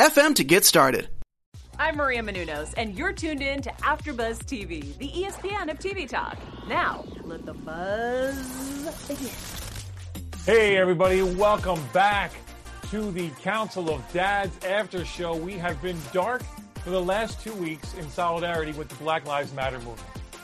FM to get started. I'm Maria Menounos, and you're tuned in to AfterBuzz TV, the ESPN of TV talk. Now, let the buzz begin. Hey, everybody! Welcome back to the Council of Dads After Show. We have been dark for the last two weeks in solidarity with the Black Lives Matter movement.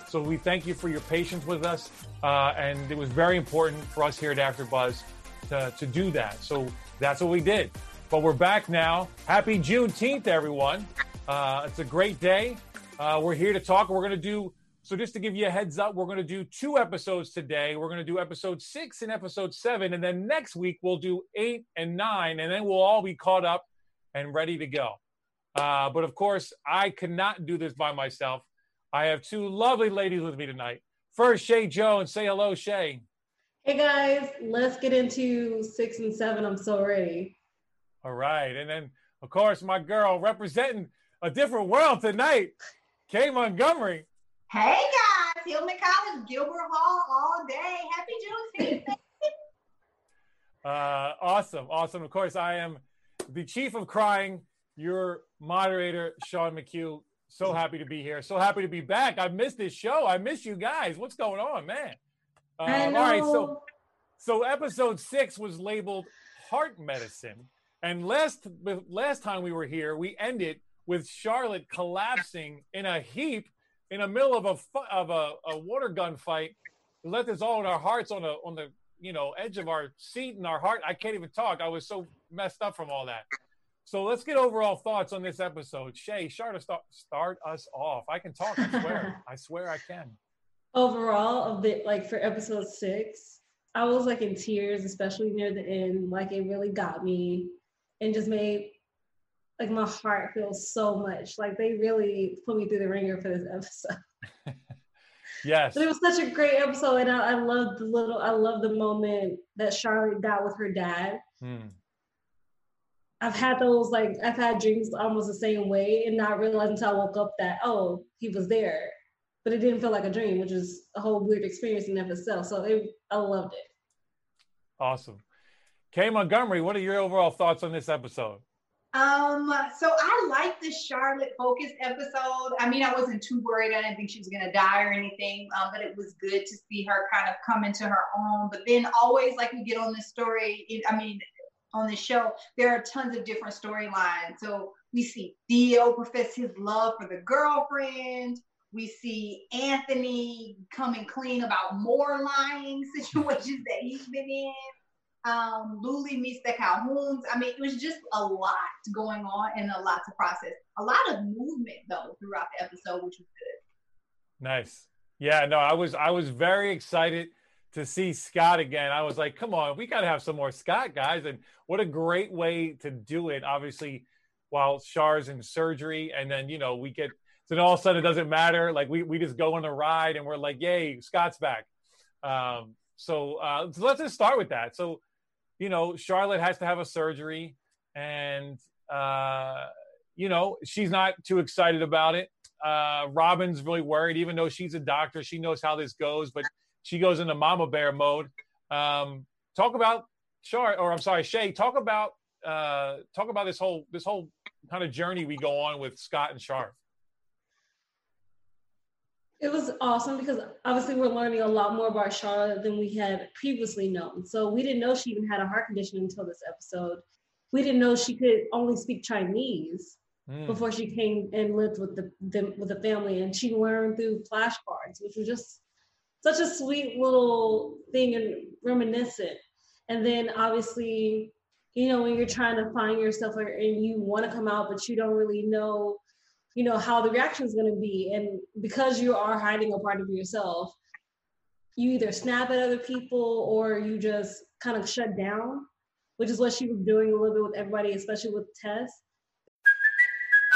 So we thank you for your patience with us, uh, and it was very important for us here at AfterBuzz to, to do that. So that's what we did. But we're back now. Happy Juneteenth, everyone. Uh, it's a great day. Uh, we're here to talk. We're going to do, so just to give you a heads up, we're going to do two episodes today. We're going to do episode six and episode seven. And then next week, we'll do eight and nine. And then we'll all be caught up and ready to go. Uh, but of course, I cannot do this by myself. I have two lovely ladies with me tonight. First, Shay Jones. Say hello, Shay. Hey guys, let's get into six and seven. I'm so ready. All right. And then, of course, my girl representing a different world tonight, Kay Montgomery. Hey, guys. Hillman College, Gilbert Hall all day. Happy Juneteenth. uh, awesome. Awesome. Of course, I am the chief of crying, your moderator, Sean McHugh. So happy to be here. So happy to be back. I missed this show. I miss you guys. What's going on, man? Um, all right. So, so episode six was labeled heart medicine. And last last time we were here, we ended with Charlotte collapsing in a heap in the middle of a of a, a water gun fight. We left us all in our hearts on the on the you know edge of our seat and our heart. I can't even talk. I was so messed up from all that. So let's get overall thoughts on this episode. Shay, start start start us off. I can talk. I swear. I swear I can. Overall, of the like for episode six, I was like in tears, especially near the end. Like it really got me and just made like my heart feel so much. Like they really put me through the ringer for this episode. yes. But it was such a great episode, and I, I love the little. I love the moment that Charlotte got with her dad. Hmm. I've had those like I've had dreams almost the same way, and not realizing until I woke up that oh he was there, but it didn't feel like a dream, which is a whole weird experience in of itself. So it, I loved it. Awesome. Kay Montgomery, what are your overall thoughts on this episode? Um, so I like the Charlotte focused episode. I mean, I wasn't too worried. I didn't think she was gonna die or anything, um, but it was good to see her kind of come into her own. But then always, like we get on this story, it, I mean, on the show, there are tons of different storylines. So we see Theo profess his love for the girlfriend. We see Anthony coming clean about more lying situations that he's been in um, Luly meets the Calhouns. I mean, it was just a lot going on and a lot to process. A lot of movement though throughout the episode, which was good. Nice. Yeah, no, I was I was very excited to see Scott again. I was like, come on, we got to have some more Scott guys. And what a great way to do it. Obviously, while Char's in surgery, and then you know we get so then all of a sudden it doesn't matter. Like we we just go on a ride and we're like, yay, Scott's back. Um, so, uh, so let's just start with that. So you know, Charlotte has to have a surgery, and uh, you know she's not too excited about it. Uh, Robin's really worried, even though she's a doctor. She knows how this goes, but she goes into mama bear mode. Um, talk about Char, or I'm sorry, Shay. Talk about uh, talk about this whole this whole kind of journey we go on with Scott and Char. It was awesome because obviously we're learning a lot more about Charlotte than we had previously known. So we didn't know she even had a heart condition until this episode. We didn't know she could only speak Chinese mm. before she came and lived with the, the, with the family, and she learned through flashcards, which was just such a sweet little thing and reminiscent. And then obviously, you know, when you're trying to find yourself and you want to come out, but you don't really know you know how the reaction is going to be. And because you are hiding a part of yourself you either snap at other people or you just kind of shut down which is what she was doing a little bit with everybody especially with tess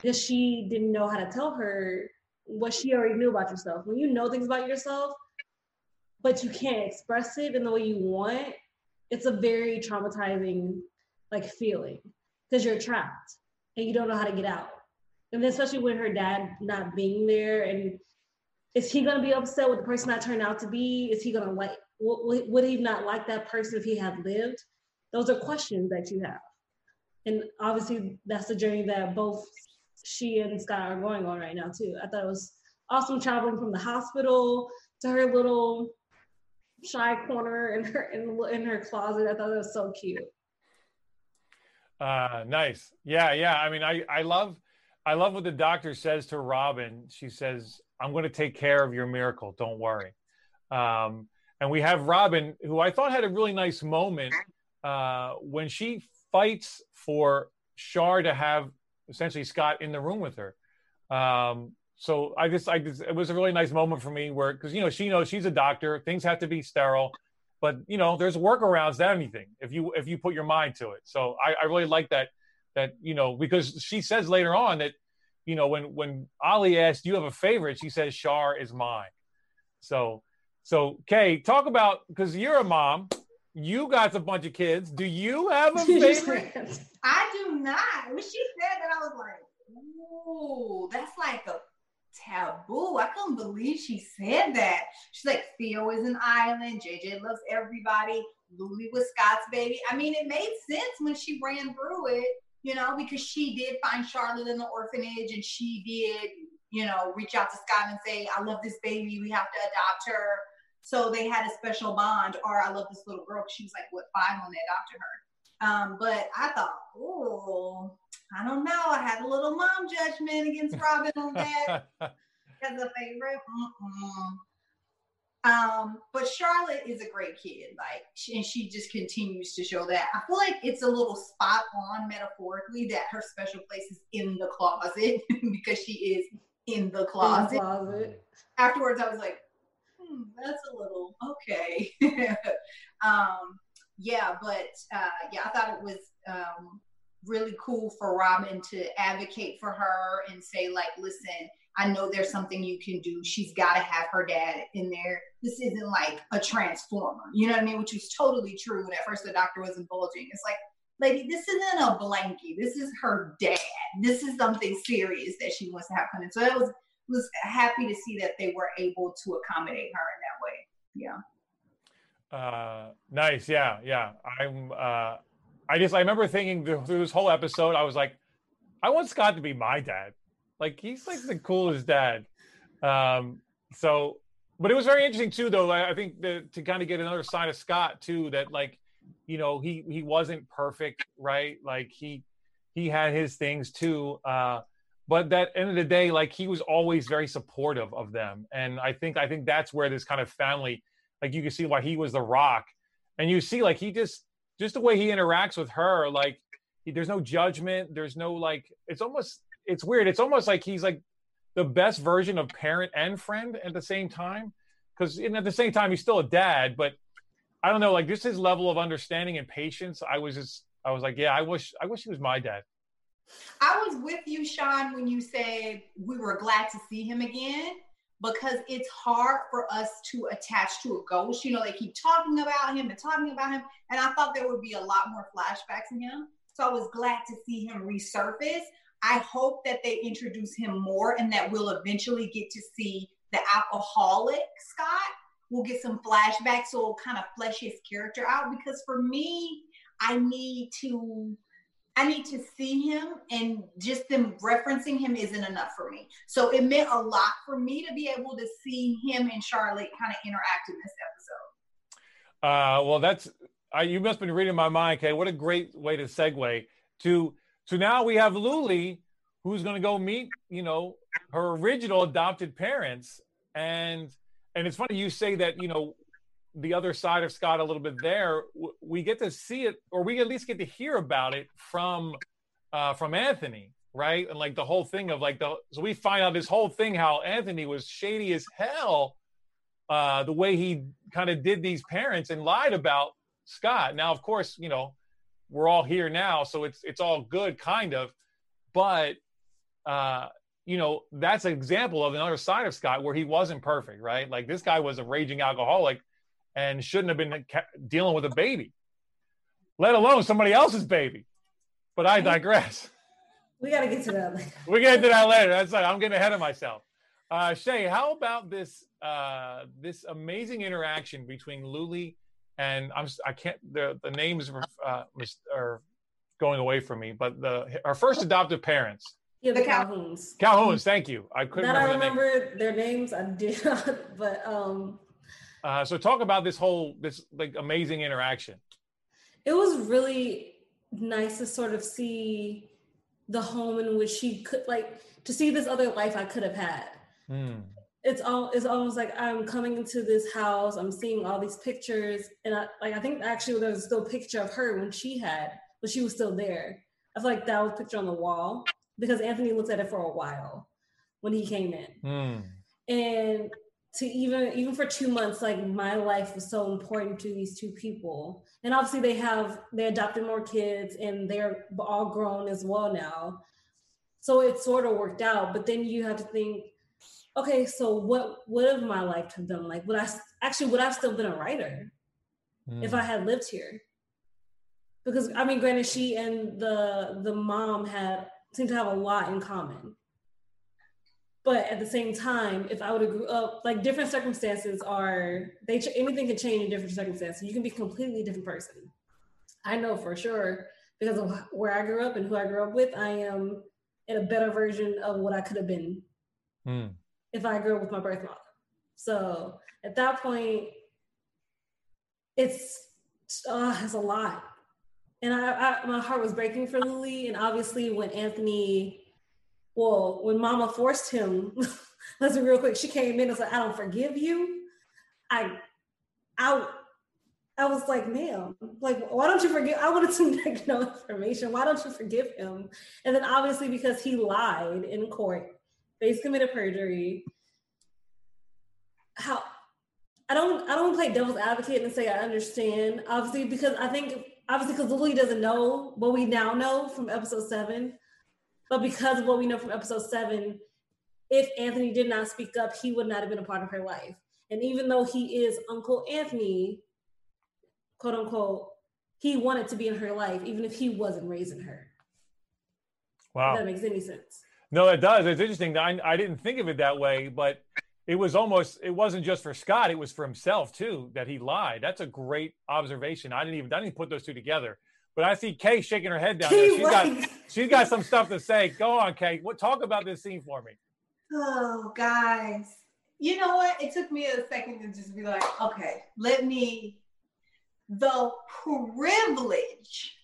Because she didn't know how to tell her what she already knew about yourself. When you know things about yourself, but you can't express it in the way you want, it's a very traumatizing like feeling because you're trapped and you don't know how to get out. And especially with her dad not being there and is he gonna be upset with the person that turned out to be? Is he gonna like would he not like that person if he had lived? Those are questions that you have. And obviously that's the journey that both she and Scott are going on right now too. I thought it was awesome traveling from the hospital to her little shy corner in her in, in her closet. I thought it was so cute. Uh, nice. Yeah, yeah. I mean, I I love I love what the doctor says to Robin. She says, "I'm going to take care of your miracle. Don't worry." Um, and we have Robin, who I thought had a really nice moment uh, when she fights for Shar to have essentially Scott in the room with her. Um, so I just, I just, it was a really nice moment for me where, because you know, she knows she's a doctor, things have to be sterile, but you know, there's workarounds to anything if you if you put your mind to it. So I, I really like that that you know because she says later on that you know when when Ali asked, "Do you have a favorite?" She says, "Shar is mine." So so Kay, talk about because you're a mom. You got a bunch of kids. Do you have a favorite? I do not. When she said that, I was like, ooh, that's like a taboo. I couldn't believe she said that. She's like, Theo is an island. JJ loves everybody. Luly was Scott's baby. I mean, it made sense when she ran through it, you know, because she did find Charlotte in the orphanage and she did, you know, reach out to Scott and say, I love this baby. We have to adopt her. So they had a special bond. Or I love this little girl. Because she was like, what, five when they adopted her. Um, but I thought, oh, I don't know. I had a little mom judgment against Robin on that as a favorite. Mm-mm. Um, but Charlotte is a great kid, like, and she just continues to show that. I feel like it's a little spot on metaphorically that her special place is in the closet because she is in the closet. In the closet. Afterwards, I was like, hmm, that's a little okay. um, yeah, but uh, yeah, I thought it was um, really cool for Robin to advocate for her and say, like, listen, I know there's something you can do. She's got to have her dad in there. This isn't like a transformer, you know what I mean? Which was totally true. And at first, the doctor wasn't bulging. It's like, lady, this isn't a blankie. This is her dad. This is something serious that she wants to have come in. So I was was happy to see that they were able to accommodate her in that way. Yeah. Uh, nice. Yeah. Yeah. I'm, uh, I just, I remember thinking through this whole episode, I was like, I want Scott to be my dad. Like, he's like the coolest dad. Um, so, but it was very interesting too, though. I, think that, to kind of get another side of Scott too, that like, you know, he, he wasn't perfect, right? Like he, he had his things too. Uh, but that end of the day, like he was always very supportive of them. And I think, I think that's where this kind of family, like you can see why he was the rock. And you see like he just just the way he interacts with her like he, there's no judgment. There's no like it's almost it's weird. It's almost like he's like the best version of parent and friend at the same time. Because at the same time he's still a dad but i don't know like just his level of understanding and patience i was just i was like yeah i wish i wish he was my dad i was with you sean when you said we were glad to see him again because it's hard for us to attach to a ghost. You know, they keep talking about him and talking about him. And I thought there would be a lot more flashbacks in him. So I was glad to see him resurface. I hope that they introduce him more and that we'll eventually get to see the alcoholic Scott. We'll get some flashbacks so it'll kind of flesh his character out because for me, I need to I need to see him, and just them referencing him isn't enough for me. So it meant a lot for me to be able to see him and Charlotte kind of interact in this episode. Uh, well, that's uh, you must have been reading my mind, Kay. What a great way to segue to to now we have Luly, who's going to go meet, you know, her original adopted parents. And and it's funny you say that, you know, the other side of Scott a little bit there. We get to see it, or we at least get to hear about it from uh, from Anthony, right? And like the whole thing of like the so we find out this whole thing how Anthony was shady as hell, uh, the way he kind of did these parents and lied about Scott. Now, of course, you know we're all here now, so it's it's all good, kind of, but uh, you know that's an example of another side of Scott where he wasn't perfect, right? Like this guy was a raging alcoholic and shouldn't have been dealing with a baby, let alone somebody else's baby. But I digress. We got to get to that later. we get to that later. That's like I'm getting ahead of myself. Uh, Shay, how about this uh, this amazing interaction between Luly and I'm I can't the the names uh, are going away from me, but the our first adoptive parents. Yeah, the Calhouns. Calhouns, thank you. I couldn't that remember, I remember their names. I did not, but um. Uh, so talk about this whole this like amazing interaction. It was really nice to sort of see the home in which she could like to see this other life I could have had. Mm. It's all it's almost like I'm coming into this house, I'm seeing all these pictures, and I like I think actually there was still a picture of her when she had, but she was still there. I feel like that was a picture on the wall because Anthony looked at it for a while when he came in. Mm. And to even even for two months like my life was so important to these two people. And obviously they have they adopted more kids and they're all grown as well now. So it sort of worked out but then you have to think okay so what would have my life have been like would i actually would i still been a writer mm. if i had lived here? Because i mean granted she and the the mom had seem to have a lot in common but at the same time if i would have grew up like different circumstances are they anything can change in different circumstances. You can be a completely different person. I know for sure because of where i grew up and who i grew up with i am in a better version of what i could have been mm. if i grew up with my birth mother. So at that point it's uh, it's a lot. And I, I my heart was breaking for lily and obviously when anthony well, when mama forced him, let's be real quick, she came in and said, I don't forgive you. I I I was like, ma'am, like, why don't you forgive? I wanted to like, know information. Why don't you forgive him? And then obviously because he lied in court, face committed perjury. How I don't I don't play devil's advocate and say I understand, obviously, because I think obviously because Lily doesn't know what we now know from episode seven but because of what we know from episode seven, if Anthony did not speak up, he would not have been a part of her life. And even though he is Uncle Anthony, quote unquote, he wanted to be in her life, even if he wasn't raising her. Wow. If that makes any sense. No, it does. It's interesting. I, I didn't think of it that way, but it was almost, it wasn't just for Scott, it was for himself too, that he lied. That's a great observation. I didn't even, I didn't put those two together. But I see Kay shaking her head down there. She's got she's got some stuff to say. Go on, Kay. What talk about this scene for me? Oh, guys. You know what? It took me a second to just be like, okay, let me the privilege,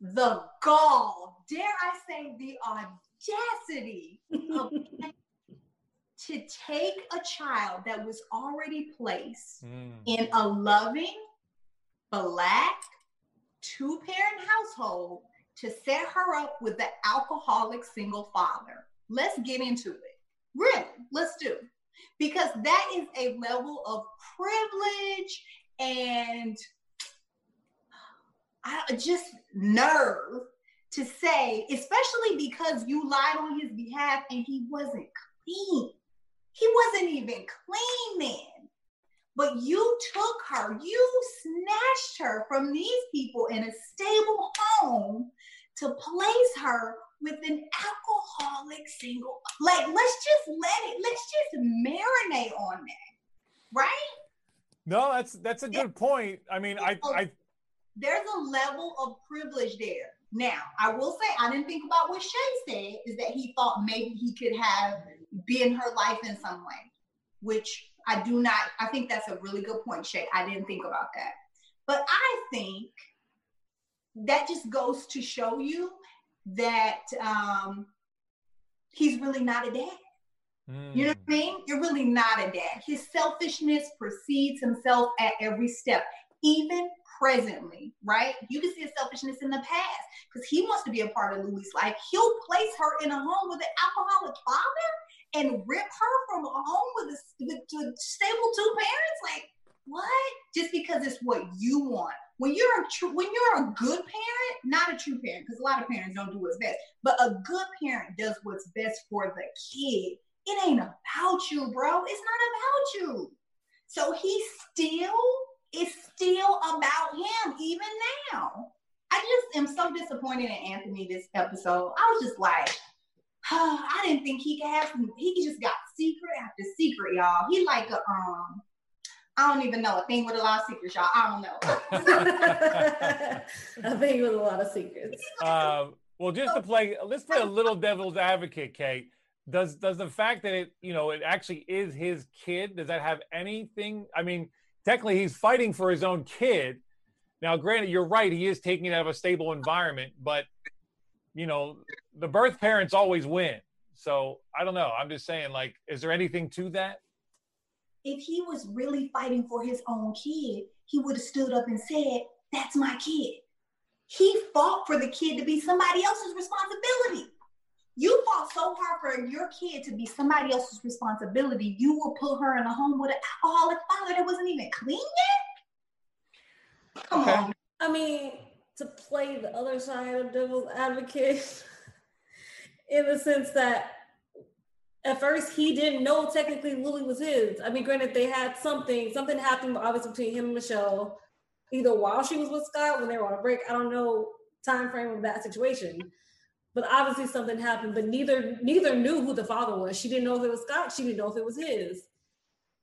the gall, dare I say the audacity of to take a child that was already placed mm. in a loving black two parent household to set her up with the alcoholic single father. Let's get into it. Really, let's do. Because that is a level of privilege and I just nerve to say, especially because you lied on his behalf and he wasn't clean. He wasn't even clean then but you took her, you snatched her from these people in a stable home to place her with an alcoholic single. Like, let's just let it, let's just marinate on that, right? No, that's that's a good point. I mean, I, I there's a level of privilege there. Now, I will say I didn't think about what Shay said is that he thought maybe he could have be in her life in some way, which I do not, I think that's a really good point, Shay. I didn't think about that. But I think that just goes to show you that um, he's really not a dad. You know what I mean? You're really not a dad. His selfishness precedes himself at every step, even presently, right? You can see his selfishness in the past because he wants to be a part of Luly's life. He'll place her in a home with an alcoholic father and rip her from a home with a, with, with stable two parents. Like, what? Just because it's what you want. When you're a true, when you're a good parent, not a true parent, because a lot of parents don't do what's best, but a good parent does what's best for the kid. It ain't about you, bro. It's not about you. So he still is still about him even now. I just am so disappointed in Anthony this episode. I was just like, oh, I didn't think he could have some. He just got secret after secret, y'all. He like a um, I don't even know a thing with a lot of secrets, y'all. I don't know. a thing with a lot of secrets. Uh, well, just to play, let's play a little devil's advocate, Kate. Does does the fact that it you know it actually is his kid does that have anything? I mean, technically he's fighting for his own kid. Now, granted, you're right; he is taking it out of a stable environment, but you know, the birth parents always win. So I don't know. I'm just saying, like, is there anything to that? If he was really fighting for his own kid, he would have stood up and said, That's my kid. He fought for the kid to be somebody else's responsibility. You fought so hard for your kid to be somebody else's responsibility, you will put her in a home with an alcoholic father that wasn't even clean yet? Come Okay. on. I mean, to play the other side of devil's advocate, in the sense that at first he didn't know technically Lily was his. I mean, granted, they had something, something happened obviously between him and Michelle, either while she was with Scott when they were on a break. I don't know time frame of that situation. But obviously something happened, but neither neither knew who the father was. She didn't know if it was Scott, she didn't know if it was his.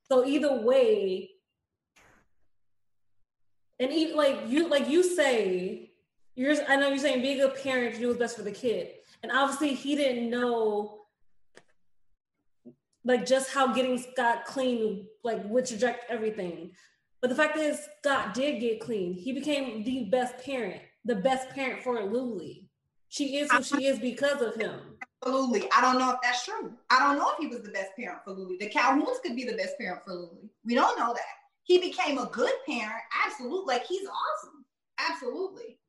So either way, and even like you like you say, you're I know you're saying be a good parent do what's best for the kid. And obviously he didn't know like just how getting Scott clean like would traject everything. But the fact is Scott did get clean. He became the best parent, the best parent for Luly. She is who she is because of him. Absolutely. I don't know if that's true. I don't know if he was the best parent for Lily. The Calhouns could be the best parent for Lily. We don't know that. He became a good parent. Absolutely. Like he's awesome. Absolutely.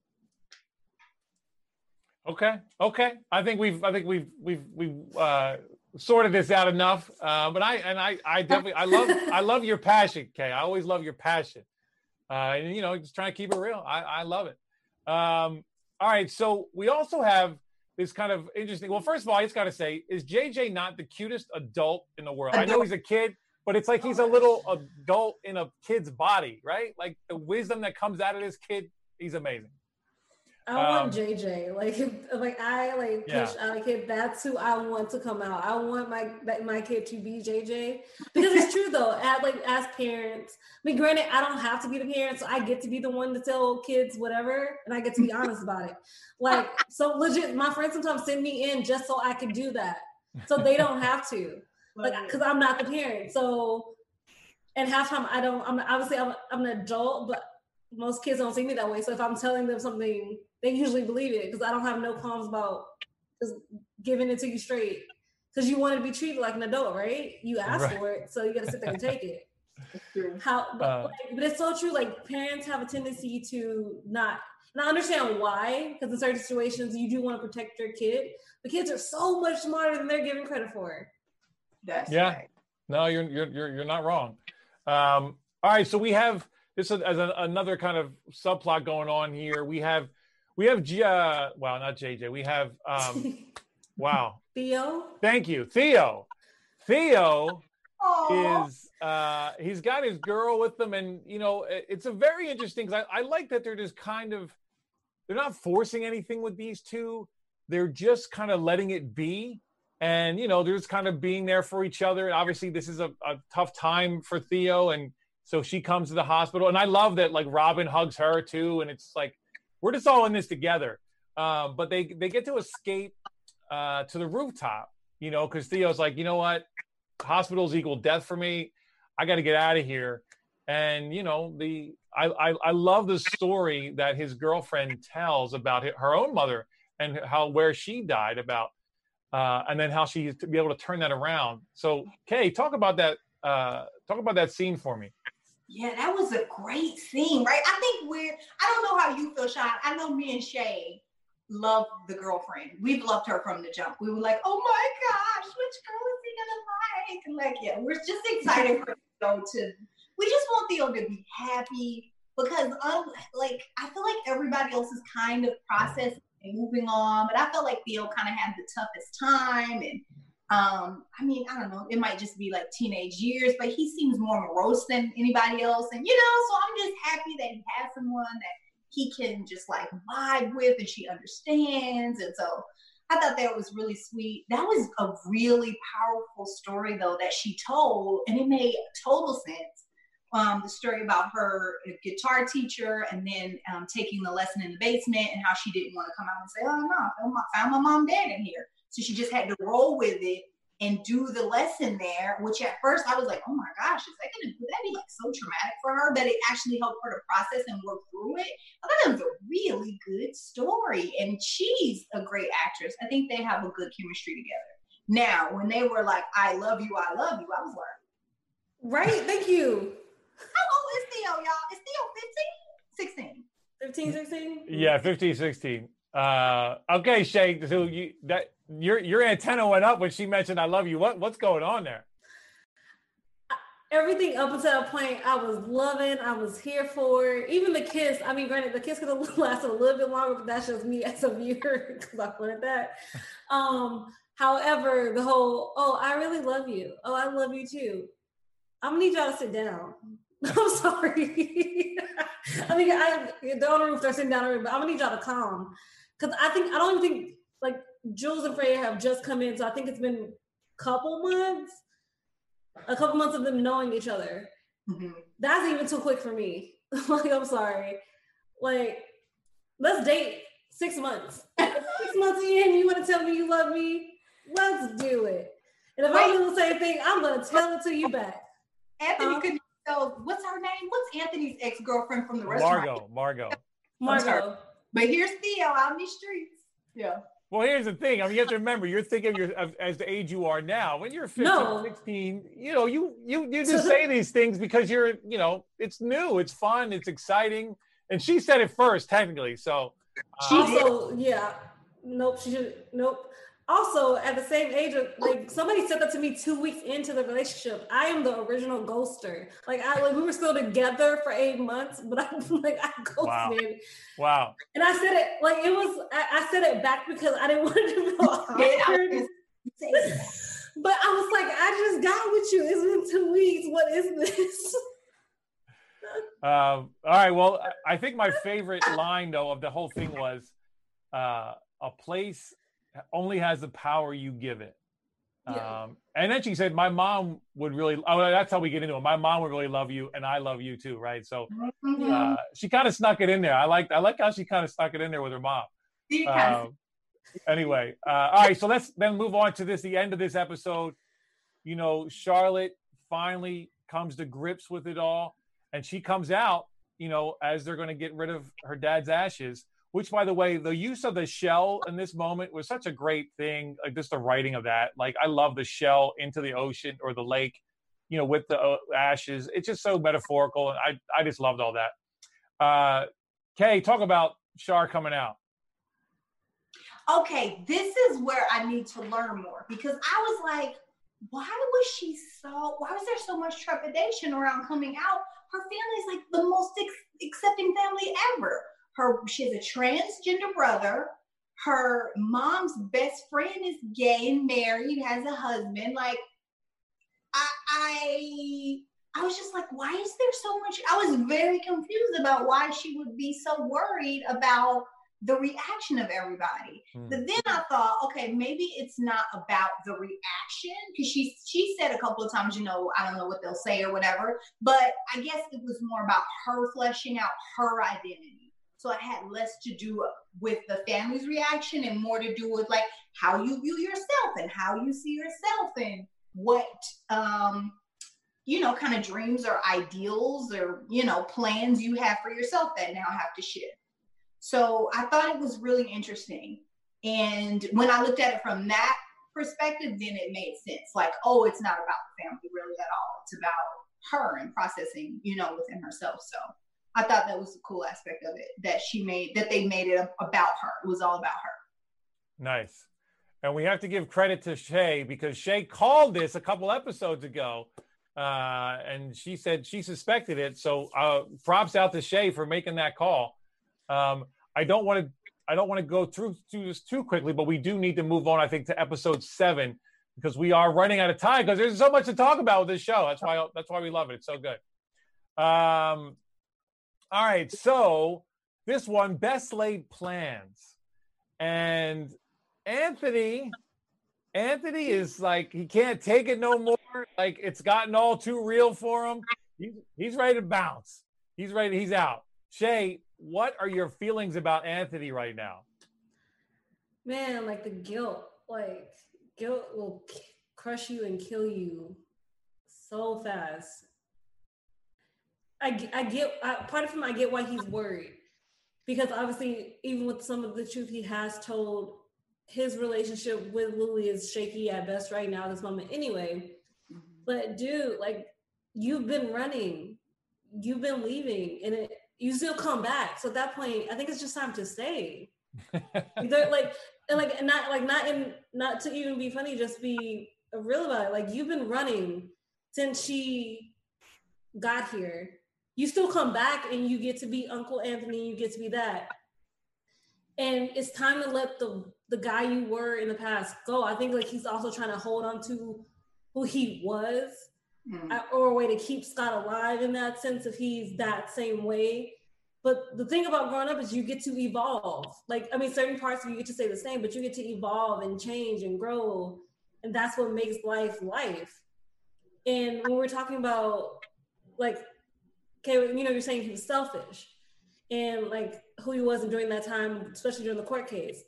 Okay. Okay. I think we've I think we've we've we've uh sorted this out enough. Uh but I and I I definitely I love I love your passion, Kay. I always love your passion. Uh and you know, just trying to keep it real. I I love it. Um all right, so we also have this kind of interesting. Well, first of all, I just got to say, is JJ not the cutest adult in the world? I know he's a kid, but it's like he's a little adult in a kid's body, right? Like the wisdom that comes out of this kid, he's amazing. I want Um, JJ. Like, like I like Yeah. push out a kid. That's who I want to come out. I want my my kid to be JJ because it's true though. At like as parents, I mean, granted, I don't have to be the parent, so I get to be the one to tell kids whatever, and I get to be honest about it. Like, so legit, my friends sometimes send me in just so I can do that, so they don't have to, like, because I'm not the parent. So, and half time I don't. I'm obviously I'm I'm an adult, but most kids don't see me that way. So if I'm telling them something, they usually believe it because I don't have no qualms about just giving it to you straight. Because you want to be treated like an adult, right? You asked Right. for it, so you got to sit there and take it. How? But, Uh, like, but it's so true. Like parents have a tendency to not. And I understand why, because in certain situations you do want to protect your kid. But kids are so much smarter than they're given credit for. That's Yeah. right. No, you're you're you're you're not wrong. Um, all right, so we have this is as a, another kind of subplot going on here. We have we have G, uh, well, not JJ. We have um, wow. Theo, Thank you, Theo. Theo Aw. is uh he's got his girl with him and you know it's a very interesting 'cause I, I like that they're just kind of they're not forcing anything with these two they're just kind of letting it be and you know they're just kind of being there for each other and obviously this is a, a tough time for theo and so she comes to the hospital and i love that like robin hugs her too and it's like we're just all in this together um, but they they get to escape uh, to the rooftop you know because theo's like you know what hospitals equal death for me. I got to get out of here. And you know, the I, I I love the story that his girlfriend tells about her own mother and how where she died about uh, and then how she used to be able to turn that around. So, Kay, talk about that. Uh, talk about that scene for me. Yeah, that was a great scene, right? I think we're. I don't know how you feel, Sean. I know me and Shay love the girlfriend. We've loved her from the jump. We were like, oh my gosh, which girl is he gonna like? And like, yeah, we're just excited for Theo to. We just want Theo to be happy because, um, like, I feel like everybody else is kind of processing and moving on, but I felt like Theo kind of had the toughest time and. Um, I mean, I don't know, it might just be like teenage years, but he seems more morose than anybody else. And you know, so I'm just happy that he has someone that he can just like vibe with and she understands. And so I thought that was really sweet. That was a really powerful story though that she told, and it made total sense. Um, the story about her guitar teacher and then um, taking the lesson in the basement and how she didn't want to come out and say, "Oh no, I found my, found my mom dead in here." So she just had to roll with it and do the lesson there, which at first I was like, oh my gosh, is that gonna would that be like so traumatic for her? But it actually helped her to process and work through it. I thought it was a really good story. And she's a great actress. I think they have a good chemistry together. Now, when they were like, I love you, I love you, I was like, Right, thank you. How old is Theo, y'all? Is Theo 15? 16. 15, 16? Yeah, 15, 16. Uh, okay, Shay, so you that your your antenna went up when she mentioned I love you. What what's going on there? Everything up until that point, I was loving. I was here for. Even the kiss. I mean, granted, the kiss could have lasted a little bit longer, but that's just me as a viewer because I wanted that. Um, however, the whole oh, I really love you. Oh, I love you too. I'm gonna need y'all to sit down. I'm sorry. I mean, I the owner roof they're sitting down, but I'm gonna need y'all to calm because I think I don't even think Jules and Freya have just come in, so I think it's been a couple months, a couple months of them knowing each other. Mm-hmm. That's even too quick for me. like, I'm sorry. Like, let's date six months. six months in, you want to tell me you love me? Let's do it. And if Wait. I do the same thing, I'm gonna tell it to you back. Anthony um, could so what's her name? What's Anthony's ex-girlfriend from the restaurant? Margot. Margot. Margot. But here's Theo out in the streets. Yeah. Well, here's the thing. I mean, you have to remember, you're thinking of your of, as the age you are now. When you're 15, no. 16, you know, you you you just say these things because you're, you know, it's new, it's fun, it's exciting. And she said it first, technically. So uh, she also, yeah. Nope, she should nope also at the same age of like somebody said that to me two weeks into the relationship i am the original ghoster. Like i like we were still together for eight months but i'm like i ghosted. Wow, wow. and i said it like it was I, I said it back because i didn't want to feel awkward but i was like i just got with you. It's been two weeks. What is this? Um, all right. Well i think my favorite line though of the whole thing was uh, a place only has the power you give it. Yeah. Um, and then she said, "My mom would really." Oh, that's how we get into it. My mom would really love you, and I love you too, right? So mm-hmm. uh, she kind of snuck it in there. I like I like how she kind of stuck it in there with her mom. Um, anyway, uh, all right. So let's then move on to this. The end of this episode. You know, Charlotte finally comes to grips with it all, and she comes out. You know, as they're going to get rid of her dad's ashes which by the way the use of the shell in this moment was such a great thing like just the writing of that. Like i love the shell into the ocean or the lake you know with the uh, ashes. It's just so metaphorical and i i just loved all that. Uh kay talk about shar coming out. Okay this is where i need to learn more because i was like why was she so why was there so much trepidation around coming out? Her family's like the most ex- accepting family ever her she has a transgender brother. Her mom's best friend is gay and married, has a husband. Like I I I was just like, why is there so much? I was very confused about why she would be so worried about the reaction of everybody. Mm. But then I thought, okay, maybe it's not about the reaction because she she said a couple of times, you know, I don't know what they'll say or whatever. But I guess it was more about her fleshing out her identity. So it had less to do with the family's reaction and more to do with like how you view yourself and how you see yourself and what um you know kind of dreams or ideals or you know plans you have for yourself that now have to shift. So I thought it was really interesting. And when I looked at it from that perspective, then it made sense. Like, oh, it's not about the family really at all. It's about her and processing, you know, within herself. So I thought that was a cool aspect of it that she made that they made it about her. It was all about her. Nice. And we have to give credit to Shay because Shay called this a couple episodes ago. Uh, and she said she suspected it. So uh, props out to Shay for making that call. Um, I don't want to I don't want to go through, through this too quickly, but we do need to move on, I think, to episode seven because we are running out of time because there's so much to talk about with this show. That's why that's why we love it. It's so good. Um, all right, so this one, best laid plans, and Anthony, Anthony is like he can't take it no more. Like it's gotten all too real for him. He's he's ready to bounce. He's ready. He's out. Shay, what are your feelings about Anthony right now? Man, like the guilt, like guilt will crush you and kill you so fast. I, I get I, part of him. I get why he's worried because obviously, even with some of the truth he has told, his relationship with Lily is shaky at best right now, this moment, anyway. Mm-hmm. But dude, like you've been running, you've been leaving, and it, you still come back. So at that point, I think it's just time to stay. Either like and like and not like not in not to even be funny, just be real about it. Like you've been running since she got here you still come back and you get to be Uncle Anthony, you get to be that. And it's time to let the the guy you were in the past go. I think like he's also trying to hold on to who he was, mm. or a way to keep Scott alive in that sense if he's that same way. But the thing about growing up is you get to evolve. Like, I mean, certain parts of you get to stay the same, but you get to evolve and change and grow. And that's what makes life life. And when we're talking about like okay, you know, you're saying he was selfish and like who he was in during that time, especially during the court case.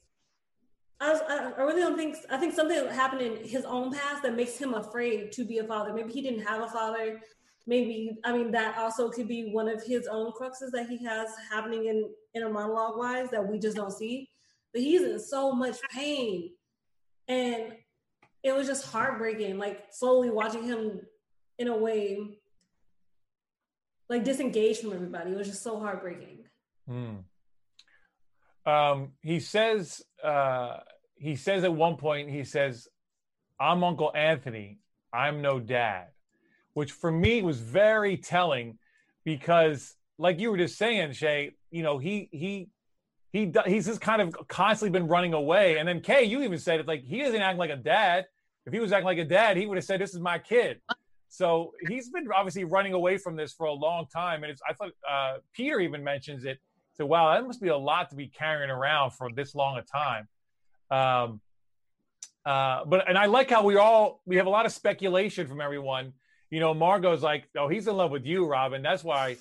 I, was, I, really don't think, I think something happened in his own past that makes him afraid to be a father. Maybe he didn't have a father. Maybe, I mean, that also could be one of his own cruxes that he has happening in inner monologue wise that we just don't see. But he's in so much pain. And it was just heartbreaking, like slowly watching him in a way like disengaged from everybody. It was just so heartbreaking. Mm. Um, he says uh, he says at one point he says, "I'm Uncle Anthony. I'm no dad," which for me was very telling because, like you were just saying, Shay, you know, he he he he's just kind of constantly been running away. And then Kay, you even said it like he doesn't act like a dad. If he was acting like a dad, he would have said, "This is my kid." So he's been obviously running away from this for a long time. And it's, I thought uh, Peter even mentions it. So, wow, that must be a lot to be carrying around for this long a time. Um, uh, but, and I like how we all, we have a lot of speculation from everyone. You know, Margot's like, oh, he's in love with you, Robin. That's why,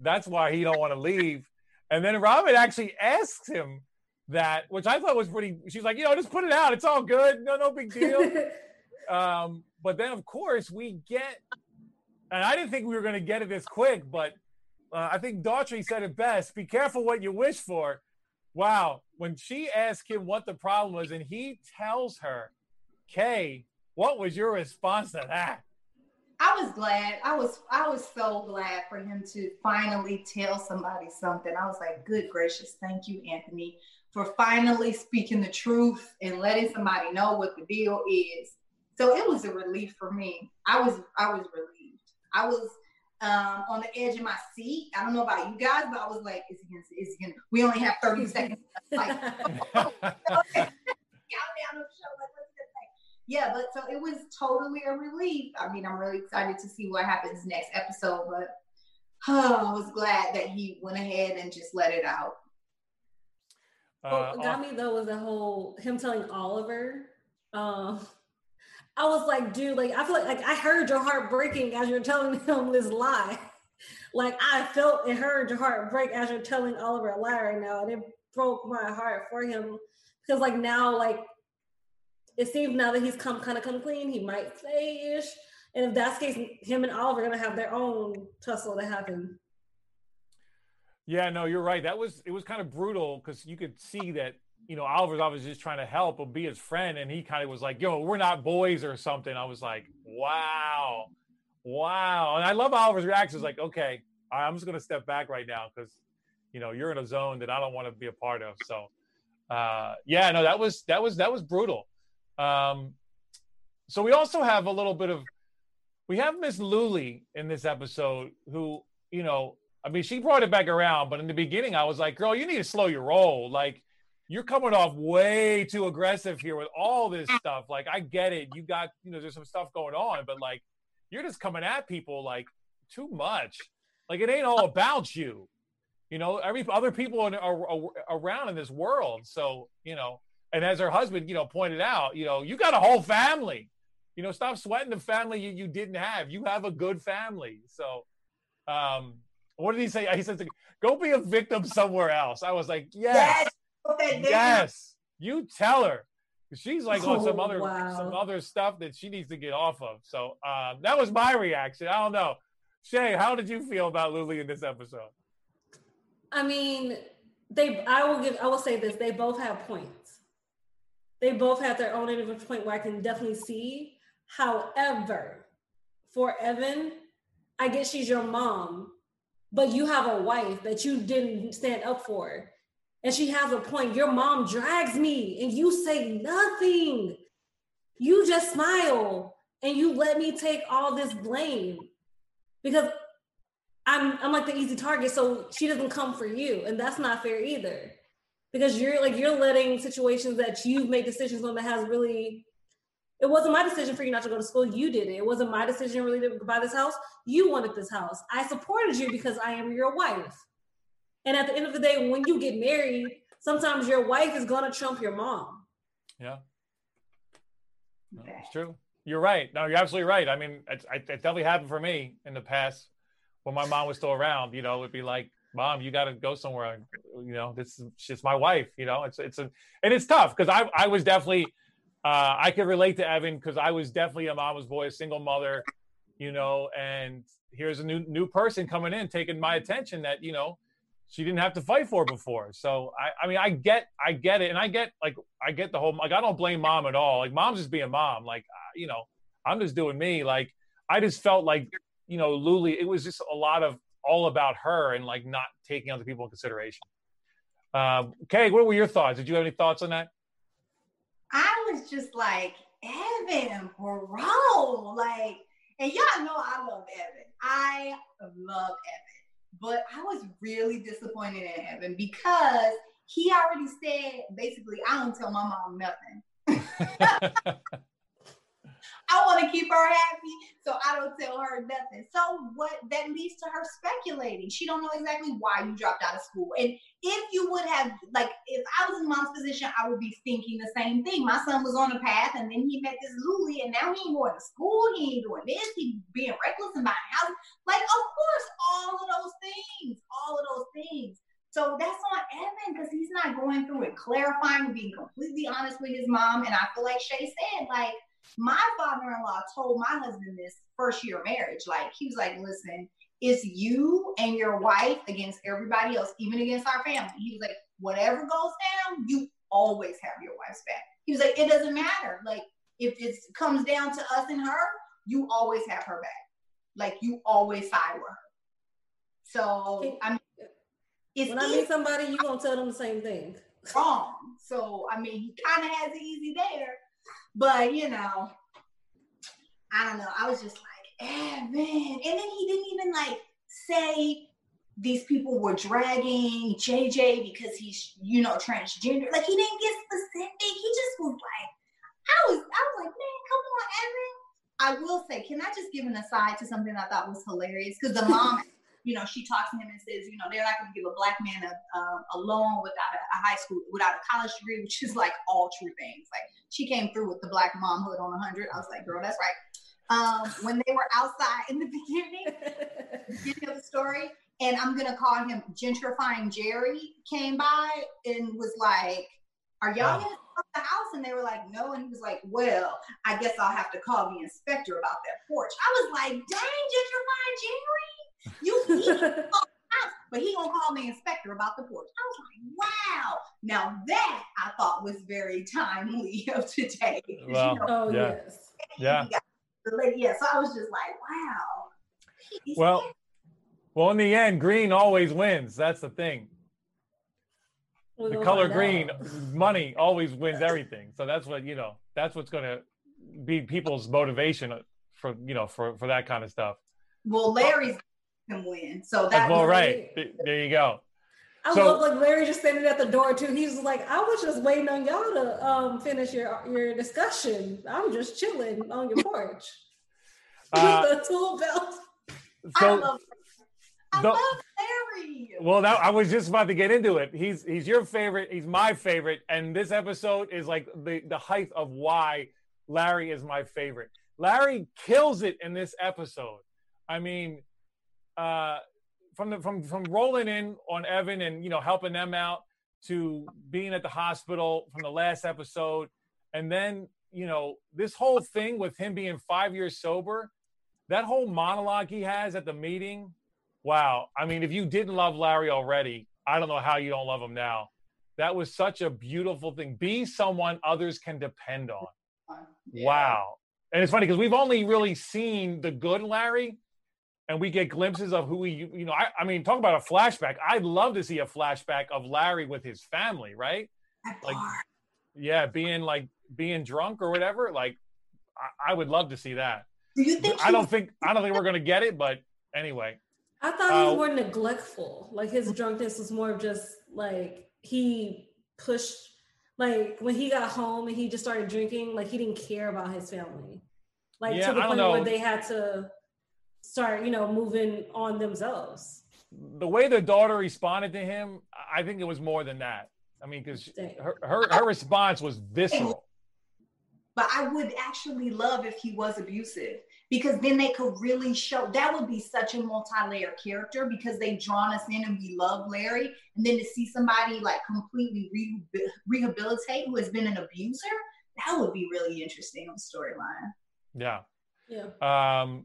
that's why he don't want to leave. And then Robin actually asks him that, which I thought was pretty, she's like, you know, just put it out. It's all good. No, no big deal. um, but then, of course, we get, and I didn't think we were going to get it this quick, but uh, I think Daughtry said it best be careful what you wish for. Wow. When she asked him what the problem was, and he tells her, Kay, what was your response to that? I was glad. I was I was so glad for him to finally tell somebody something. I was like, good gracious, thank you, Anthony, for finally speaking the truth and letting somebody know what the deal is. So it was a relief for me. I was I was relieved. I was um, on the edge of my seat. I don't know about you guys, but I was like, is he gonna is he gonna we only have 30 seconds like countdown of the show. Like, what's he say? Yeah, but so it was totally a relief. I mean, I'm really excited to see what happens next episode, but oh, I was glad that he went ahead and just let it out. Uh, what got me though was the whole him telling Oliver, um, I was like, dude, like I feel like, like I heard your heart breaking as you're telling him this lie. like I felt and heard your heart break as you're telling Oliver a lie right now, and it broke my heart for him because like now, like it seems now that he's come kind of come clean, he might say ish, and if that's the case, him and Oliver are gonna have their own tussle to happen. Yeah, no, you're right. That was it was kind of brutal because you could see that you know, Oliver's obviously just trying to help or be his friend, and he kind of was like, "Yo, we're not boys or something." I was like, "Wow, wow!" And I love Oliver's reaction. It's like, "Okay, I'm just gonna step back right now because, you know, you're in a zone that I don't want to be a part of." So, uh, yeah, no, that was that was that was brutal. Um, so we also have a little bit of we have Miss Luly in this episode who, you know, I mean, she brought it back around, but in the beginning, I was like, girl, you need to slow your roll. Like, you're coming off way too aggressive here with all this stuff. Like, I get it. You got, you know, there's some stuff going on, but like, you're just coming at people like too much. Like, it ain't all about you. You know, every other people are, are, are around in this world. So, you know, and as her husband, you know, pointed out, you know, you got a whole family. You know, stop sweating the family you, you didn't have. You have a good family. So, um, what did he say? He said, "Go be a victim somewhere else." I was like, "Yes, yes, yes. you tell her." She's like on some Oh, other wow. some other stuff that she needs to get off of. So um, that was my reaction. I don't know, Shay. How did you feel about Lily in this episode? I mean, they. I will give. I will say this. They both have points. They both have their own individual point where I can definitely see. However, for Evan, I guess she's your mom, but you have a wife that you didn't stand up for, and she has a point. Your mom drags me, and you say nothing. You just smile and you let me take all this blame because I'm I'm like the easy target, so she doesn't come for you, and that's not fair either. Because you're like you're letting situations that you've made decisions on that has really it wasn't my decision for you not to go to school. You did it. It wasn't my decision really to buy this house. You wanted this house. I supported you because I am your wife. And at the end of the day, when you get married, sometimes your wife is gonna trump your mom. Yeah, No, it's true. You're right. No, you're absolutely right. I mean, it, it definitely happened for me in the past when my mom was still around. You know, it'd be like, "Mom, you got to go somewhere." You know, this is she's my wife. You know, it's it's a and it's tough because I I was definitely uh, I could relate to Evan because I was definitely a mama's boy, a single mother. You know, and here's a new new person coming in, taking my attention that you know she didn't have to fight for before. So I, I mean, I get, I get it, and I get like, I get the whole like, I don't blame mom at all. Like, mom's just being mom. Like, you know, I'm just doing me. Like, I just felt like, you know, Luly, it was just a lot of all about her and like not taking other people in consideration. Um, Kay, what were your thoughts? Did you have any thoughts on that? I was just like, Evan, bro, like, and y'all know I love Evan. I love Evan, but I was really disappointed in Evan because he already said basically, I don't tell my mom nothing. I want to keep her happy, so I don't tell her nothing. So what that leads to her speculating. She don't know exactly why you dropped out of school. And if you would have like if I was in mom's position, I would be thinking the same thing. My son was on a path and then he met this Luly and now he ain't going to school, he ain't doing this, he being reckless and buying houses. Like, of course, all of those things, all of those things. So that's on Evan because he's not going through it, clarifying, being completely honest with his mom. And I feel like Shay said, like, my father-in-law told my husband this first year of marriage. Like, he was like, listen, it's you and your wife against everybody else, even against our family. He was like, whatever goes down, you always have your wife's back. He was like, it doesn't matter. Like, if it comes down to us and her, you always have her back. Like, you always side with her. So, I mean, it's When I meet somebody, you're gonna tell them the same thing. wrong. So I mean, he kind of has it easy there, but you know, I don't know. I was just like, eh, Evan, and then he didn't even like say these people were dragging JJ because he's you know transgender. Like he didn't get specific. He just was like, I was, I was like, man, come on, Evan. I will say, can I just give an aside to something I thought was hilarious? Because the mom you know, she talks to him and says, you know, they're not going to give a black man a, um, a loan without a, a high school, without a college degree, which is like all true things. Like she came through with the black momhood on 100. I was like, girl, that's right. Um, when they were outside in the beginning, beginning of the story, and I'm going to call him gentrifying Jerry came by and was like, are y'all Wow. to the house? And they were like, no. And he was like, well, I guess I'll have to call the inspector about that porch. I was like, dang, gentrifying Jerry. You eat all house, but he gonna call the inspector about the porch. I was like, wow. Now that I thought was very timely of today. 'cause, you know, Oh Yeah. yes. Yeah. you got the lady- yeah. So I was just like, wow. He's- Well, well, in the end, green always wins. That's the thing. We're The color green, out. money always wins everything. So that's what you know. That's what's going to be people's motivation for you know for for that kind of stuff. well, Larry's can win. So that well, was right Th- there you go. I So- love like Larry just standing at the door too. He's like, I was just waiting on y'all to um finish your your discussion. I'm just chilling on your porch Uh, with the tool belt. I love I the- love Larry. well, that, I was just about to get into it. He's he's your favorite. He's my favorite, and this episode is like the the height of why Larry is my favorite. Larry kills it in this episode. I mean, uh, from the from from rolling in on Evan and you know helping them out to being at the hospital from the last episode, and then you know this whole thing with him being five years sober, that whole monologue he has at the meeting. Wow, I mean, if you didn't love Larry already, I don't know how you don't love him now. That was such a beautiful thing. Be someone others can depend on. Yeah. Wow. And it's funny because we've only really seen the good Larry and we get glimpses of who he, you know, I, I mean, talk about a flashback. I'd love to see a flashback of Larry with his family, right? Like. Yeah, being like being drunk or whatever. Like, I, I would love to see that. Do you think I don't think I don't think we're gonna get it, but anyway. I thought he was Uh, more neglectful. Like his drunkenness was more of just like he pushed like when he got home and he just started drinking, like he didn't care about his family. Like Yeah, to the point where they had to start, you know, moving on themselves. the way the daughter responded to him, I think it was more than that. I mean, because her, her her response was visceral. but I would actually love if he was abusive because then they could really show that would be such a multi-layer character because they've drawn us in and we love Larry and then to see somebody like completely re- rehabilitate who has been an abuser that would be really interesting on the storyline. Yeah. Yeah. Um,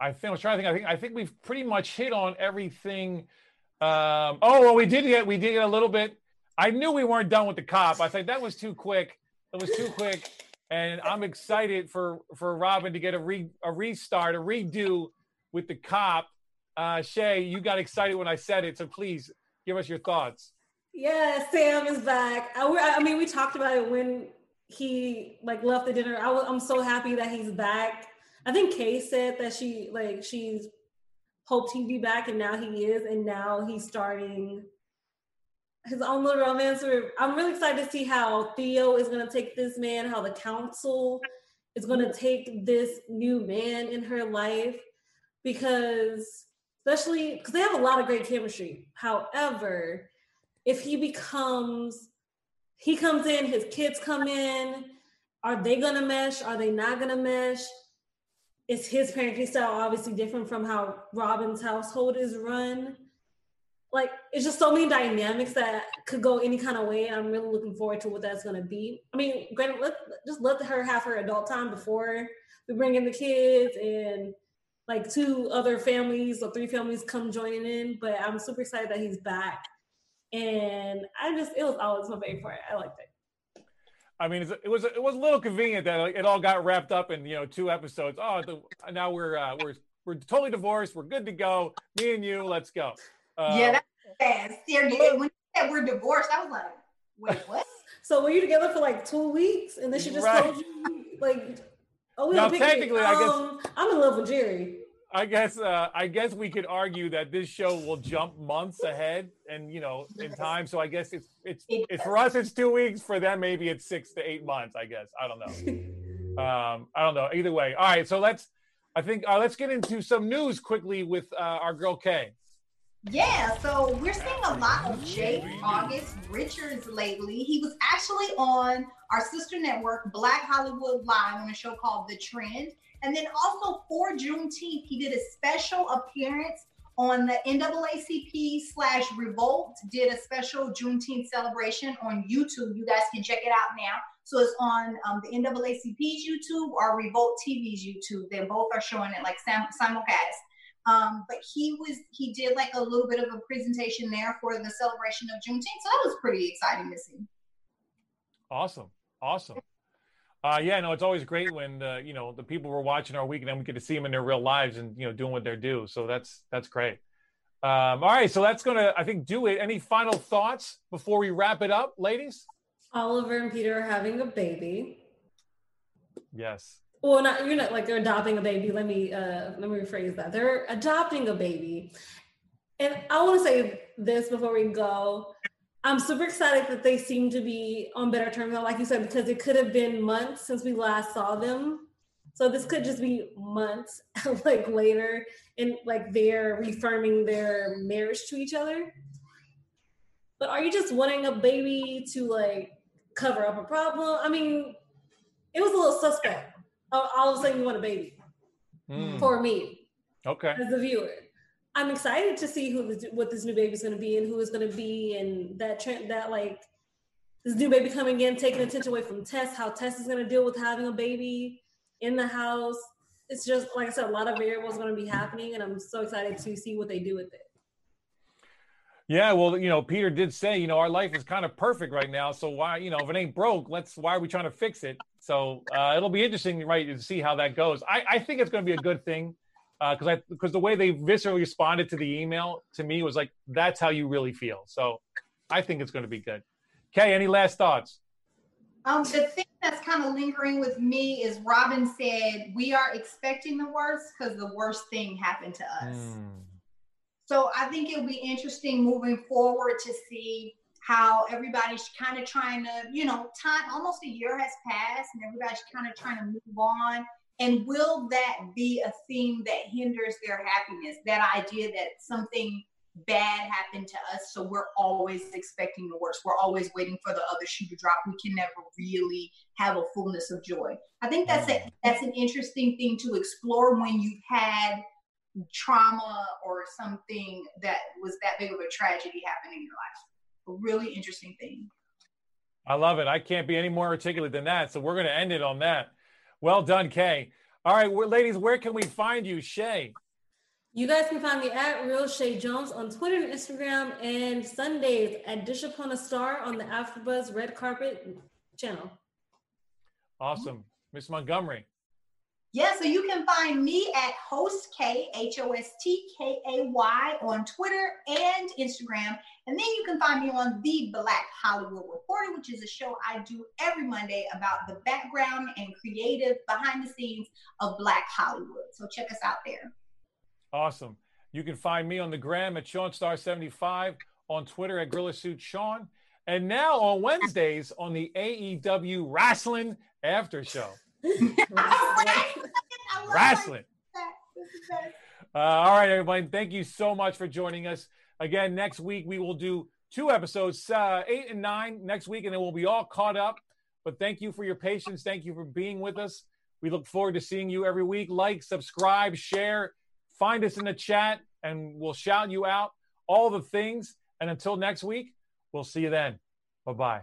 I think I was trying to think. I think I think we've pretty much hit on everything. Um, oh well, we did get we did get a little bit. I knew we weren't done with the cop. I think that was too quick. It was too quick, and I'm excited for for Robin to get a re a restart, a redo with the cop. Uh, Shay, you got excited when I said it, so please give us your thoughts. Yeah, Sam is back. I, I mean, we talked about it when he like left the dinner. I I'm so happy that he's back. I think Kay said that she like she's hoped he'd be back, and now he is, and now he's starting his own little romance. I'm really excited to see how Theo is going to take this man, how the council is going to take this new man in her life, because especially because they have a lot of great chemistry. However, if he becomes he comes in his kids come in are they gonna mesh are they not gonna mesh is his parenting style obviously different from how robin's household is run like it's just so many dynamics that could go any kind of way and i'm really looking forward to what that's to be i mean granted let just let her have her adult time before we bring in the kids and like two other families or three families come joining in but i'm super excited that he's back and I just it was always my favorite part. I liked it. I mean, it's- it was it was a little convenient that like, it all got wrapped up in you know two episodes. Oh, the, now we're uh, we're we're totally divorced. We're good to go. Me and you, let's go. Uh, yeah, that's fast. When you said we're divorced, I was like, wait, what? So were you together for like two weeks, and then she just Right. told you like, "Oh, we Now, on a picnic. technically, I guess- Um, I'm in love with Jerry." I guess uh, I guess we could argue that this show will jump months ahead, and you know, in time. So I guess it's it's, It it's for us it's two weeks. For them, maybe it's six to eight months. I guess I don't know. Um, I don't know. Either way, all right. So let's I think uh, let's get into some news quickly with uh, our girl Kay. Yeah, so we're seeing a lot of Jake August Richards lately. He was actually on our sister network, Black Hollywood Live, on a show called The Trend. And then also for Juneteenth, he did a special appearance on the NAACP slash Revolt, did a special Juneteenth celebration on YouTube. You guys can check it out now. So it's on um, the NAACP's YouTube or Revolt TV's YouTube. They both are showing it like sim- simulcast. Um, but he was he did like a little bit of a presentation there for the celebration of Juneteenth, so that was pretty exciting to see. Awesome, awesome. Uh, yeah, no, it's always great when uh, you know the people we're watching our week, and then we get to see them in their real lives and you know doing what they're do. So that's that's great. Um, all right, so that's gonna I think do it. Any final thoughts before we wrap it up, ladies? Oliver and Peter are having a baby. Yes. Well, not you're not like they're adopting a baby. Let me uh let me rephrase that. They're adopting a baby. And I want to say this before we go. I'm super excited that they seem to be on better terms like you said, because it could have been months since we last saw them. So this could just be months like later and like they're reaffirming their marriage to each other. But are you just wanting a baby to like cover up a problem? I mean, it was a little suspect. All of a sudden, you want a baby Hmm. for me Okay. as the viewer. I'm excited to see who this, what this new baby's going to be and who is going to be, and that trend that like this new baby coming in, taking attention away from Tess, how Tess is going to deal with having a baby in the house. It's just like I said, a lot of variables going to be happening, and I'm so excited to see what they do with it. Yeah, well, you know, Peter did say, you know, our life is kind of perfect right now. So why, you know, if it ain't broke, let's why are we trying to fix it? So uh, it'll be interesting, right, to see how that goes. I, I think it's going to be a good thing because I because the way they viscerally responded to the email to me was like that's how you really feel. So I think it's going to be good. Kay, any last thoughts? Um, the thing that's kind of lingering with me is Robin said we are expecting the worst because the worst thing happened to us. Hmm. So I think it'll be interesting moving forward to see how everybody's kind of trying to, you know, time almost a year has passed and everybody's kind of trying to move on. And will that be a thing that hinders their happiness? That idea that something bad happened to us, so we're always expecting the worst. We're always waiting for the other shoe to drop. We can never really have a fullness of joy. I think that's a, mm. that's an interesting thing to explore when you've had trauma or something that was that big of a tragedy happen in your life. A really interesting thing. I love it. I can't be any more articulate than that. So we're going to end it on that. Well done, Kay. All right, ladies, where can we find you, Shay? You guys can find me at Real Shay Jones on Twitter and Instagram, and Sundays at Dish Upon a Star on the AfterBuzz Red Carpet channel. Awesome, Miss Montgomery. Yeah, so you can find me at host K H O S T K A Y on Twitter and Instagram. And then you can find me on The Black Hollywood Reporter, which is a show I do every Monday about the background and creative behind the scenes of Black Hollywood. So check us out there. Awesome. You can find me on the gram at SeanStar75, on Twitter at Gorilla Suit Sean, and now on Wednesdays on the AEW Wrestling After Show. Wrestling. Uh, all right, everybody. Thank you so much for joining us. Again, next week we will do two episodes, uh, eight and nine next week, and then we'll be all caught up. But thank you for your patience. Thank you for being with us. We look forward to seeing you every week. Like, subscribe, share, find us in the chat, and we'll shout you out. All the things. And until next week, we'll see you then. Bye bye.